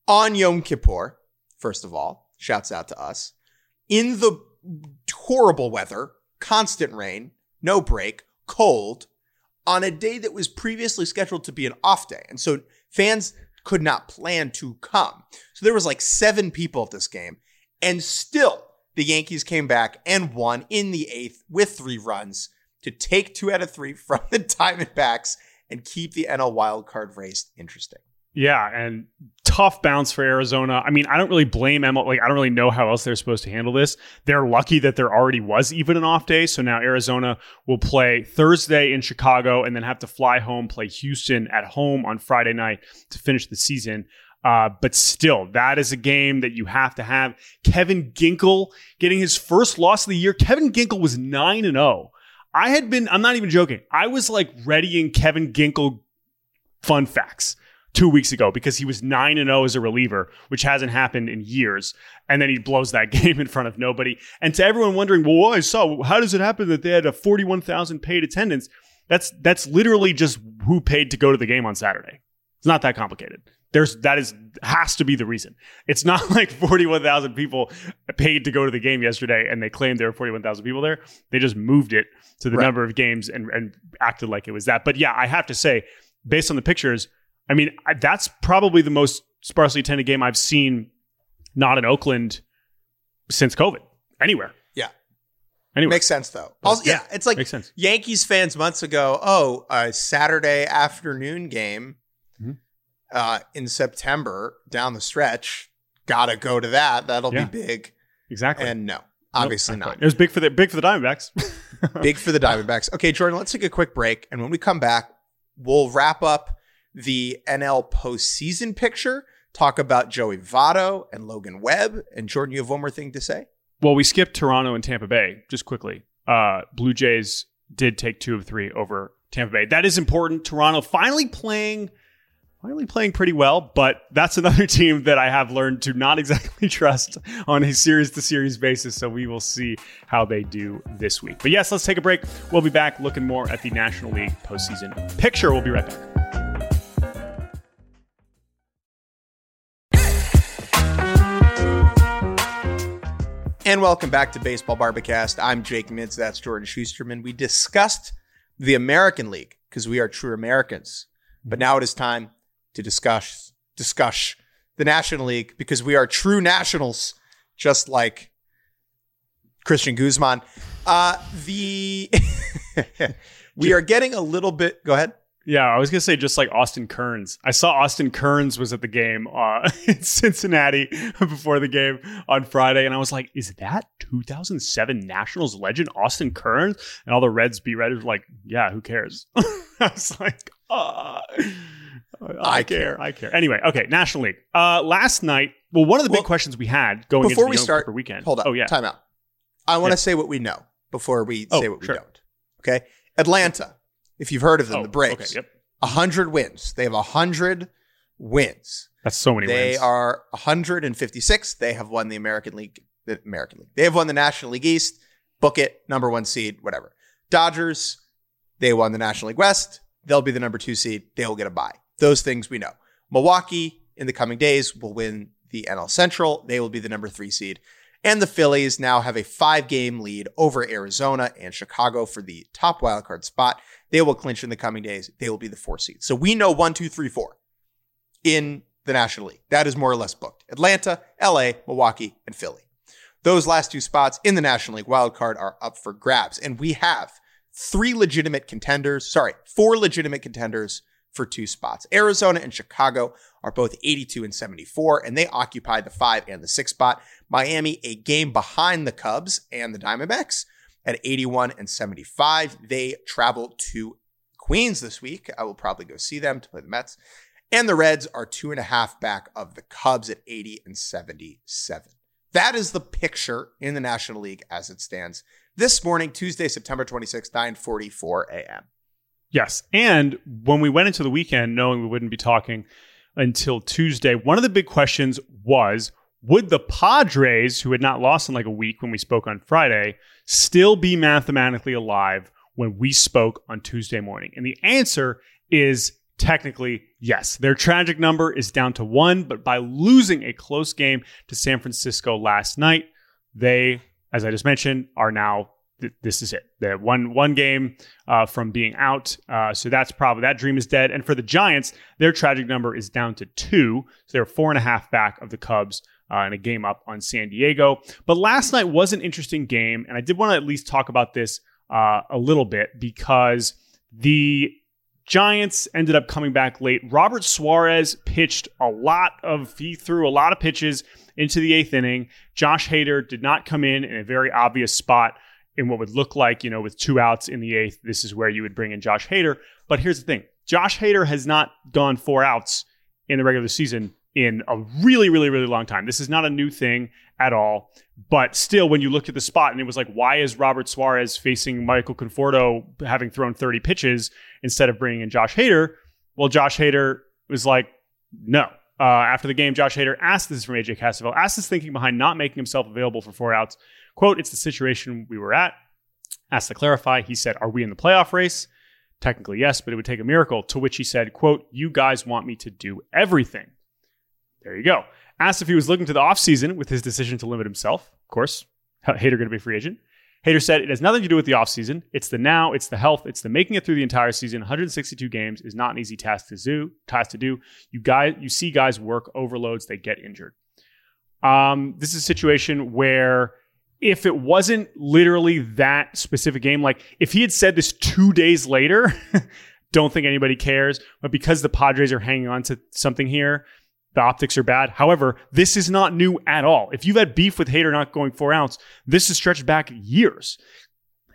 On Yom Kippur, first of all, shouts out to us, in the horrible weather, constant rain, no break, cold, on a day that was previously scheduled to be an off day. And so fans could not plan to come. So there was like seven people at this game and still, the Yankees came back and won in the eighth with three runs to take two out of three from the Diamondbacks and keep the NL wildcard race interesting. Yeah, and tough bounce for Arizona. I mean, I don't really blame MLB. Like, I don't really know how else they're supposed to handle this. They're lucky that there already was even an off day. So now Arizona will play Thursday in Chicago and then have to fly home, play Houston at home on Friday night to finish the season. Uh, but still, that is a game that you have to have. Kevin Ginkel getting his first loss of the year. Kevin Ginkel was 9 and 0. I had been, I'm not even joking. I was like readying Kevin Ginkel fun facts two weeks ago because he was 9 and 0 as a reliever, which hasn't happened in years. And then he blows that game in front of nobody. And to everyone wondering, well, I saw, how does it happen that they had a 41,000 paid attendance? That's that's literally just who paid to go to the game on Saturday. It's not that complicated. There's that is has to be the reason. It's not like 41,000 people paid to go to the game yesterday and they claimed there were 41,000 people there. They just moved it to the right. number of games and, and acted like it was that. But yeah, I have to say, based on the pictures, I mean, that's probably the most sparsely attended game I've seen not in Oakland since COVID anywhere. Yeah. Anyway. Makes sense though. Also, yeah, yeah, it's like Makes sense. Yankees fans months ago, oh, a Saturday afternoon game mm-hmm uh, in September down the stretch. Gotta go to that. That'll yeah. be big. Exactly. And no, obviously nope, not. It was big for the big for the Diamondbacks. big for the Diamondbacks. Okay, Jordan, let's take a quick break, and when we come back, we'll wrap up the NL postseason picture. Talk about Joey Votto and Logan Webb. And Jordan, you have one more thing to say. Well, we skipped Toronto and Tampa Bay just quickly. Uh, Blue Jays did take two of three over Tampa Bay. That is important. Toronto finally playing finally playing pretty well, but that's another team that I have learned to not exactly trust on a series to series basis. So we will see how they do this week. But yes, let's take a break. We'll be back looking more at the National League postseason picture. We'll be right back. And welcome back to Baseball Bar-B-Cast. I'm Jake Mintz. That's Jordan Schusterman. We discussed the American League because we are true Americans. But now it is time to discuss discuss the National League because we are true nationals, just like Cristian Guzman. Uh, the we are getting a little bit. Go ahead. Yeah, I was gonna say just like Austin Kearns. I saw Austin Kearns was at the game uh, in Cincinnati before the game on Friday, and I was like, "Is that 2007 Nationals legend Austin Kearns?" And all the Reds beat writers were like, "Yeah, who cares?" I was like, "Ah." I, care. I care. Anyway, okay. National League. Uh, last night, well, one of the big Well, questions we had going Before into we start, weekend. hold on. Oh yeah. Time out. I want to Yeah. say what we know before we Oh, say what we sure. don't. Okay. Atlanta, if you've heard of them, Oh, the Braves, Okay. Yep. 100 wins. They have 100 wins. That's so many They wins. are 156. They have won the American League. The American League. They have won the National League East. Book it, number one seed, whatever. Dodgers, they won the National League West. They'll be the number two seed. They will get a bye. Those things we know. Milwaukee in the coming days will win the NL Central. They will be the number three seed. And the Phillies now have a five game lead over Arizona and Chicago for the top wildcard spot. They will clinch in the coming days. They will be the four seed. So we know one, two, three, four in the National League. That is more or less booked. Atlanta, LA, Milwaukee, and Philly. Those last two spots in the National League wildcard are up for grabs. And we have three legitimate contenders, sorry, four legitimate contenders for two spots. Arizona and Chicago are both 82 and 74, and they occupy the five and the six spot. Miami, a game behind the Cubs and the Diamondbacks at 81 and 75. They travel to Queens this week. I will probably go see them to play the Mets. And the Reds are two and a half back of the Cubs at 80 and 77. That is the picture in the National League as it stands this morning, Tuesday, September 26th, 9:44 a.m. Yes. And when we went into the weekend, knowing we wouldn't be talking until Tuesday, one of the big questions was would the Padres, who had not lost in like a week when we spoke on Friday, still be mathematically alive when we spoke on Tuesday morning? And the answer is technically yes. Their tragic number is down to one, but by losing a close game to San Francisco last night, they, as I just mentioned, are now th- this is it. The one one game uh, from being out, uh, so that's probably that dream is dead. And for the Giants, their tragic number is down to two, so they're four and a half back of the Cubs. Uh, in a game up on San Diego. But last night was an interesting game, and I did want to at least talk about this uh, a little bit because the Giants ended up coming back late. Robert Suarez pitched a lot of, he threw a lot of pitches into the eighth inning. Josh Hader did not come in in a very obvious spot in what would look like, you know, with two outs in the eighth. This is where you would bring in Josh Hader. But here's the thing Josh Hader has not gone four outs in the regular season in a really, really, really long time. This is not a new thing at all. But still, when you look at the spot, and it was like, why is Robert Suarez facing Michael Conforto having thrown 30 pitches instead of bringing in Josh Hader? Well, Josh Hader was like, no. Uh, after the game, Josh Hader asked this is from AJ Cassavell, asked his thinking behind not making himself available for four outs. Quote, it's the situation we were at. Asked to clarify, he said, Are we in the playoff race? Technically, yes, but it would take a miracle. To which he said, quote, You guys want me to do everything. There you go. Asked if he was looking to the offseason with his decision to limit himself. Of course, Hader going to be free agent. Hader said it has nothing to do with the offseason. It's the now, it's the health, it's the making it through the entire season. 162 games is not an easy task to do. Task to do. You guys, you see guys work overloads, they get injured. Um, this is a situation where if it wasn't literally that specific game, like if he had said this two days later, don't think anybody cares. But because the Padres are hanging on to something here, the optics are bad. However, this is not new at all. If you've had beef with Hader not going four ounce, this is stretched back years.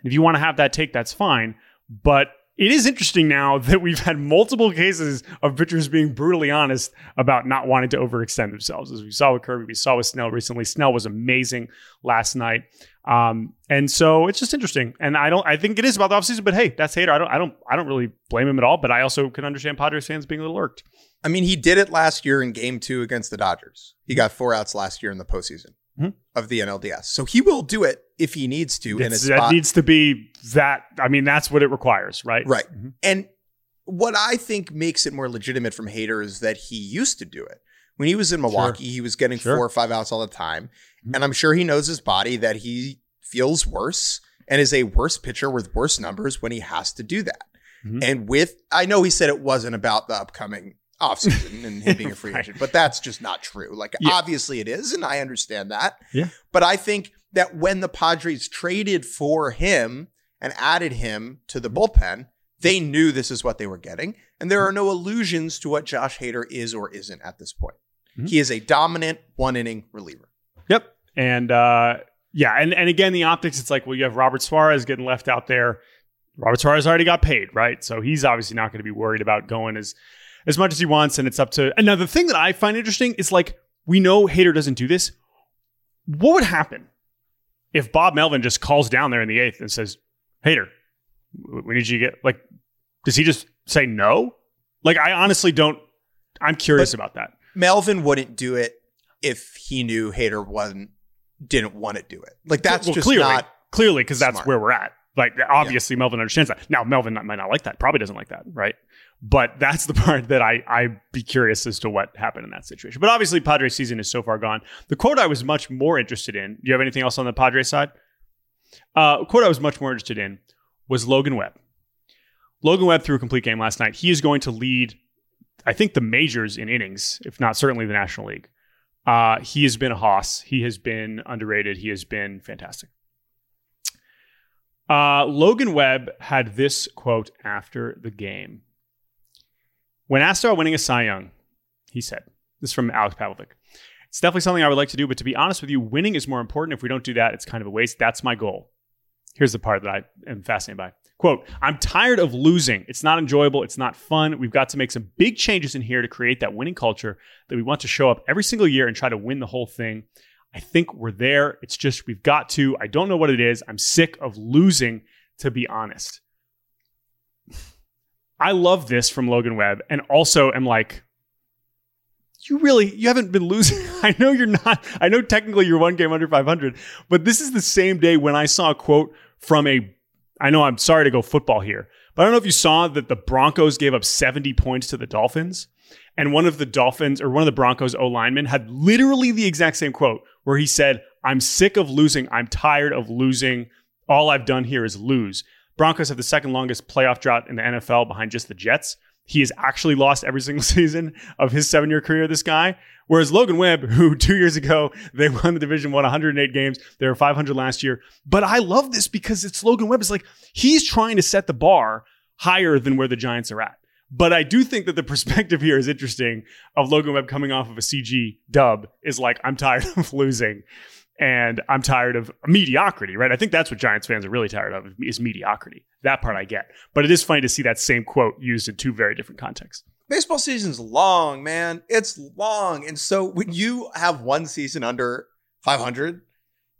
If you want to have that take, that's fine. But it is interesting now that we've had multiple cases of pitchers being brutally honest about not wanting to overextend themselves. As we saw with Kirby, we saw with Snell recently. Snell was amazing last night. Um, and so it's just interesting. And I don't I think it is about the offseason, but hey, that's Hader. I don't I don't I don't really blame him at all, but I also can understand Padres fans being a little irked. I mean, he did it last year in game two against the Dodgers. He got four outs last year in the postseason Mhm. of the NLDS. So he will do it if he needs to in a spot. that needs to be that I mean, that's what it requires, right? Right. Mhm. And what I think makes it more legitimate from Hader is that he used to do it. When he was in Milwaukee, he was getting Sure. four or five outs all the time. Mhm. And I'm sure he knows his body that he feels worse and is a worse pitcher with worse numbers when he has to do that. Mhm. And with, I know he said it wasn't about the upcoming offseason and him being a free Right. agent, but that's just not true. Like, Yeah. obviously it is, and I understand that. Yeah. But I think that when the Padres traded for him and added him to the bullpen, they knew this is what they were getting. And there are no illusions to what Josh Hader is or isn't at this point. Mhm. He is a dominant one inning reliever. Yep. And uh, yeah, and, and again, the optics, it's like, well, you have Robert Suarez getting left out there. Robert Suarez already got paid, right? So he's obviously not going to be worried about going as as much as he wants, and it's up to. And now the thing that I find interesting is like we know Hader doesn't do this. What would happen if Bob Melvin just calls down there in the eighth and says, "Hader, we need you to get like"? Does he just say no? Like I honestly don't. I'm curious But- about that. Melvin wouldn't do it if he knew Hader wasn't didn't want to do it. Like that's well, just clearly, not clearly because that's where we're at. Like obviously, Melvin understands that. Now, Melvin might not like that. Probably doesn't like that, right? But that's the part that I I'd be curious as to what happened in that situation. But obviously, Padres season is so far gone. The quote I was much more interested in. Do you have anything else on the Padres side? Uh, quote I was much more interested in was Logan Webb. Logan Webb threw a complete game last night. He is going to lead, I think, the majors in innings, if not certainly the National League. Uh, he has been a hoss. He has been underrated. He has been fantastic. Uh, Logan Webb had this quote after the game. When asked about winning a Cy Young, he said, This is from Alex Pavlovic. It's definitely something I would like to do, but to be honest with you, winning is more important. If we don't do that, it's kind of a waste. That's my goal. Here's the part that I am fascinated by. Quote, I'm tired of losing. It's not enjoyable. It's not fun. We've got to make some big changes in here to create that winning culture that we want to show up every single year and try to win the whole thing. I think we're there. It's just we've got to. I don't know what it is. I'm sick of losing, to be honest. I love this from Logan Webb and also am like, you really you haven't been losing. I know you're not. I know technically you're one game under 500, but this is the same day when I saw a quote from a I know I'm sorry to go football here, but I don't know if you saw that the Broncos gave up 70 points to the Dolphins. And one of the Dolphins or one of the Broncos O linemen had literally the exact same quote where he said, I'm sick of losing. I'm tired of losing. All I've done here is lose. Broncos have the second longest playoff drought in the NFL behind just the Jets. He has actually lost every single season of his seven year career, this guy. Whereas Logan Webb, who two years ago, they won the division, won 108 games. They were 500 last year. But I love this because it's Logan Webb. It's like he's trying to set the bar higher than where the Giants are at. But I do think that the perspective here is interesting of Logan Webb coming off of a CG dub is like, I'm tired of losing and I'm tired of mediocrity, right? I think that's what Giants fans are really tired of is mediocrity. That part I get. But it is funny to see that same quote used in two very different contexts. baseball season's long, man. It's long. And so when you have one season under 500,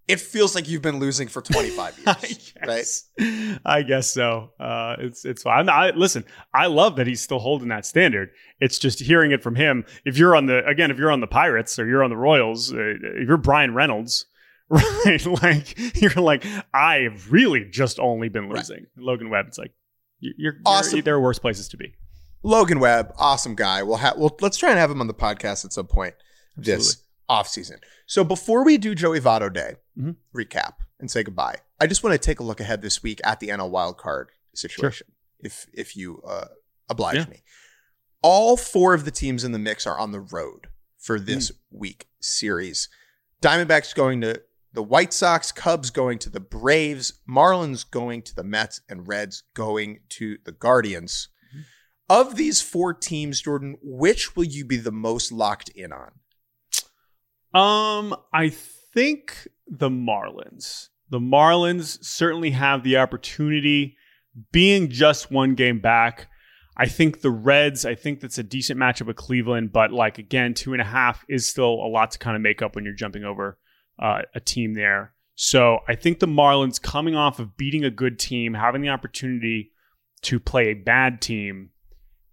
it feels like you've been losing for 25 years, right? guess. I guess so. Uh, it's it's fine. I, listen, I love that he's still holding that standard. It's just hearing it from him. If you're on the again, if you're on the Pirates or you're on the Royals, uh, if you're Bryan Reynolds, right? Like you're like, I've really just only been losing. Logan Webb, it's like you're, you're Awesome. there are worse places to be. Logan Webb, awesome guy. We'll have well, let's try and have him on the podcast at some point this off season. So before we do Joey Votto Day Mhm. recap and say goodbye, I just want to take a look ahead this week at the NL wild card situation. If if you uh, oblige Yeah. me, all four of the teams in the mix are on the road for this week series. Diamondbacks going to the White Sox, Cubs going to the Braves, Marlins going to the Mets, and Reds going to the Guardians. Of these four teams, Jordan, which will you be the most locked in on? Um, I think the Marlins. The Marlins certainly have the opportunity, being just one game back. I think the Reds, I think that's a decent matchup with Cleveland, but like again, two and a half is still a lot to kind of make up when you're jumping over uh, a team there. So I think the Marlins coming off of beating a good team, having the opportunity to play a bad team.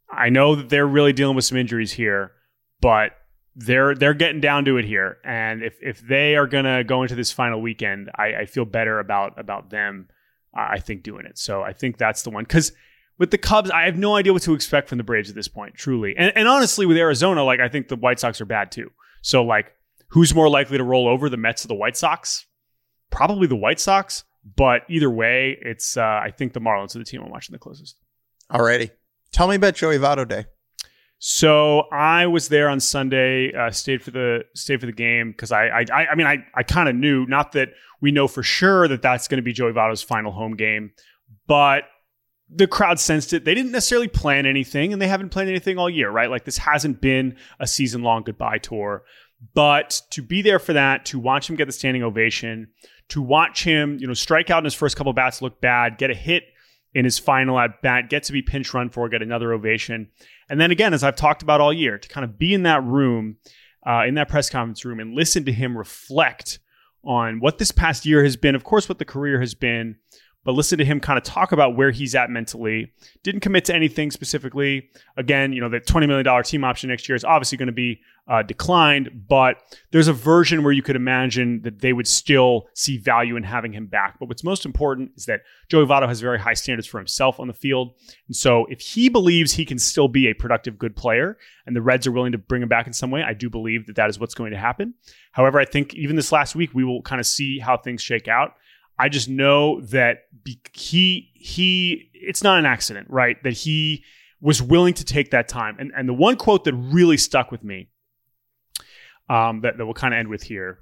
I know that they're really dealing with some injuries here, but they're they're getting down to it here. And if if they are gonna go into this final weekend, I, I feel better about about them. Uh, I think doing it. So I think that's the one because with the Cubs, I have no idea what to expect from the Braves at this point, truly. And, and honestly, with Arizona, like I think the White Sox are bad too. So like, who's more likely to roll over the Mets or the White Sox? Probably the White Sox. But either way, it's uh, I think the Marlins are the team I'm watching the closest. Alrighty. Tell me about Joey Votto Day. So I was there on Sunday, uh, stayed for the stayed for the game because I, I I mean I I kind of knew not that we know for sure that that's going to be Joey Votto's final home game, but the crowd sensed it. They didn't necessarily plan anything, and they haven't planned anything all year, right? Like this hasn't been a season long goodbye tour, but to be there for that, to watch him get the standing ovation, to watch him you know strike out in his first couple bats, look bad, get a hit in his final at bat, get to be pinch run for, get another ovation. And then again, as I've talked about all year, to kind of be in that room, uh, in that press conference room, and listen to him reflect on what this past year has been, of course, what the career has been, but listen to him kind of talk about where he's at mentally. Didn't commit to anything specifically. Again, you know, the $20 million team option next year is obviously going to be uh, declined, but there's a version where you could imagine that they would still see value in having him back. But what's most important is that Joey Votto has very high standards for himself on the field. And so if he believes he can still be a productive, good player, and the Reds are willing to bring him back in some way, I do believe that that is what's going to happen. However, I think even this last week, we will kind of see how things shake out. I just know that he he it's not an accident, right? That he was willing to take that time. And and the one quote that really stuck with me, um, that, that we'll kind of end with here,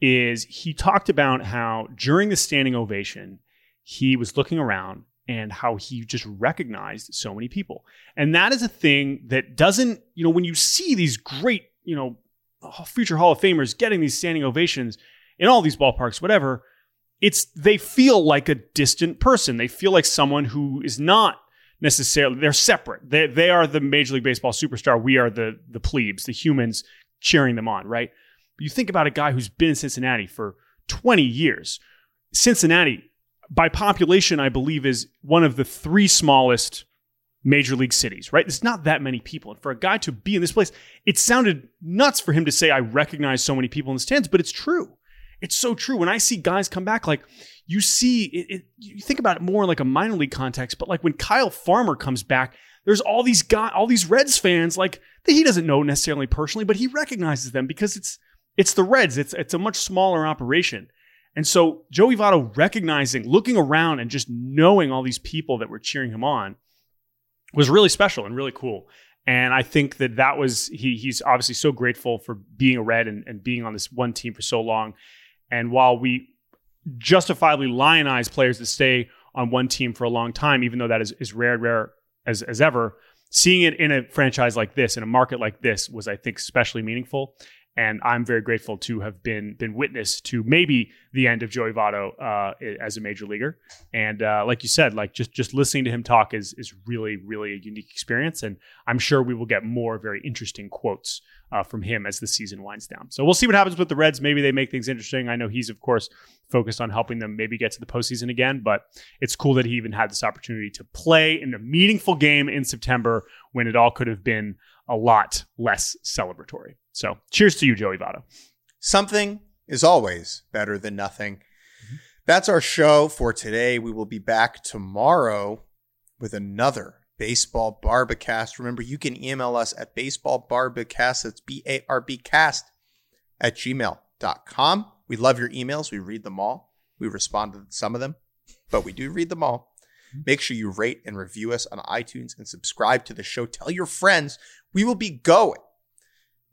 is he talked about how during the standing ovation, he was looking around and how he just recognized so many people. And that is a thing that doesn't, you know, when you see these great, you know, future Hall of Famers getting these standing ovations in all these ballparks, whatever, it's they feel like a distant person. They feel like someone who is not necessarily they're separate. They they are the Major League Baseball superstar. We are the the plebes, the humans cheering them on, right? But you think about a guy who's been in Cincinnati for 20 years. Cincinnati, by population, I believe, is one of the three smallest major league cities, right? There's not that many people. And for a guy to be in this place, it sounded nuts for him to say, I recognize so many people in the stands, but it's true. It's so true. When I see guys come back, like you see, it, it, you think about it more in like a minor league context, but like when Kyle Farmer comes back, there's all these guys, all these Reds fans, like that he doesn't know necessarily personally, but he recognizes them because it's it's the Reds. It's it's a much smaller operation. And so Joey Votto recognizing, looking around and just knowing all these people that were cheering him on was really special and really cool. And I think that that was he. He's obviously so grateful for being a Red and, and being on this one team for so long. And while we justifiably lionize players that stay on one team for a long time, even though that is, is rare, rare as, as ever, seeing it in a franchise like this, in a market like this, was, I think, especially meaningful. And I'm very grateful to have been been witness to maybe the end of Joey Votto uh, as a major leaguer. And uh, like you said, like just just listening to him talk is is really really a unique experience. And I'm sure we will get more very interesting quotes uh, from him as the season winds down. So we'll see what happens with the Reds. Maybe they make things interesting. I know he's, of course, focused on helping them maybe get to the postseason again, but it's cool that he even had this opportunity to play in a meaningful game in September when it all could have been a lot less celebratory. So cheers to you, Joey Votto. Something is always better than nothing. Mm-hmm. That's our show for today. We will be back tomorrow with another Baseball Bar-B-Cast. Remember, you can email us at baseballbarbacast. That's B A R B cast at gmail.com. We love your emails. We read them all. We respond to some of them, but we do read them all. Mm-hmm. Make sure you rate and review us on iTunes and subscribe to the show. Tell your friends we will be going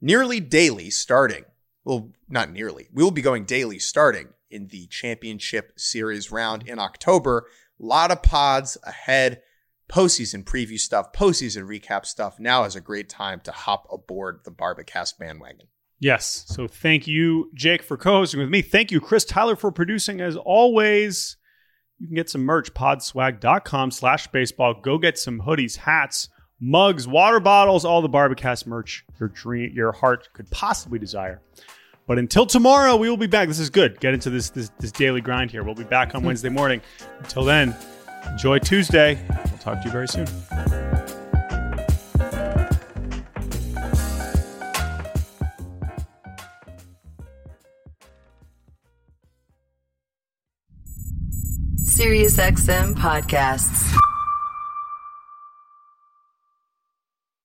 nearly daily starting. Well, not nearly. We will be going daily starting in the championship series round in October. A lot of pods ahead postseason preview stuff, postseason recap stuff. Now is a great time to hop aboard the Bar-B-Cast bandwagon. Yes. So thank you, Jake, for co-hosting with me. Thank you, Chris Tyler, for producing as always. You can get some merch, podswag.com slash baseball. Go get some hoodies, hats, mugs, water bottles, all the Bar-B-Cast merch your dream your heart could possibly desire. But until tomorrow, we will be back. This is good. Get into this this, this daily grind here. We'll be back on Wednesday morning. Until then, Enjoy Tuesday. We'll talk to you very soon. SiriusXM podcasts.